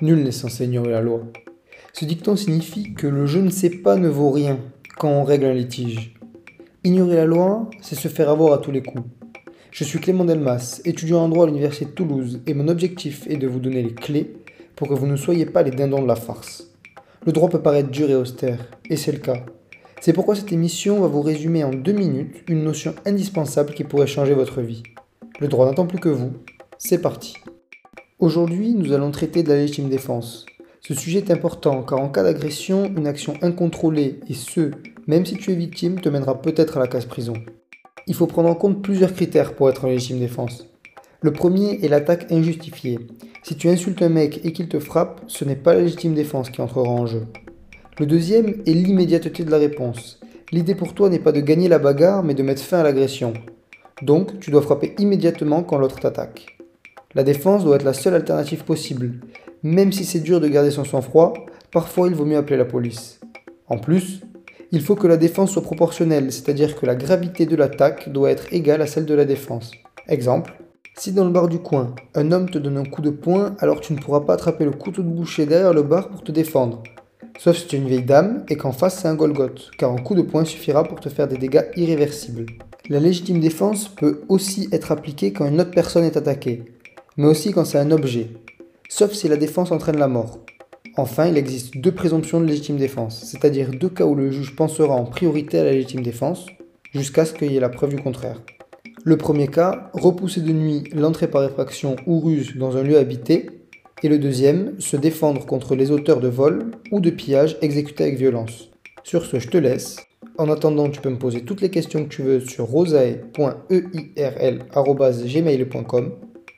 Nul n'est censé ignorer la loi. Ce dicton signifie que le je ne sais pas ne vaut rien quand on règle un litige. Ignorer la loi, c'est se faire avoir à tous les coups. Je suis Clément Delmas, étudiant en droit à l'Université de Toulouse, et mon objectif est de vous donner les clés pour que vous ne soyez pas les dindons de la farce. Le droit peut paraître dur et austère, et c'est le cas. C'est pourquoi cette émission va vous résumer en deux minutes une notion indispensable qui pourrait changer votre vie. Le droit n'attend plus que vous. C'est parti. Aujourd'hui, nous allons traiter de la légitime défense. Ce sujet est important car en cas d'agression, une action incontrôlée et ce, même si tu es victime, te mènera peut-être à la casse-prison. Il faut prendre en compte plusieurs critères pour être en légitime défense. Le premier est l'attaque injustifiée. Si tu insultes un mec et qu'il te frappe, ce n'est pas la légitime défense qui entrera en jeu. Le deuxième est l'immédiateté de la réponse. L'idée pour toi n'est pas de gagner la bagarre, mais de mettre fin à l'agression. Donc, tu dois frapper immédiatement quand l'autre t'attaque. La défense doit être la seule alternative possible. Même si c'est dur de garder son sang-froid, parfois il vaut mieux appeler la police. En plus, il faut que la défense soit proportionnelle, c'est-à-dire que la gravité de l'attaque doit être égale à celle de la défense. Exemple, si dans le bar du coin, un homme te donne un coup de poing, alors tu ne pourras pas attraper le couteau de boucher derrière le bar pour te défendre. Sauf si tu es une vieille dame et qu'en face c'est un Golgoth, car un coup de poing suffira pour te faire des dégâts irréversibles. La légitime défense peut aussi être appliquée quand une autre personne est attaquée mais aussi quand c'est un objet, sauf si la défense entraîne la mort. Enfin, il existe deux présomptions de légitime défense, c'est-à-dire deux cas où le juge pensera en priorité à la légitime défense, jusqu'à ce qu'il y ait la preuve du contraire. Le premier cas, repousser de nuit l'entrée par effraction ou ruse dans un lieu habité, et le deuxième, se défendre contre les auteurs de vol ou de pillage exécutés avec violence. Sur ce, je te laisse. En attendant, tu peux me poser toutes les questions que tu veux sur rosae.eirl.gmail.com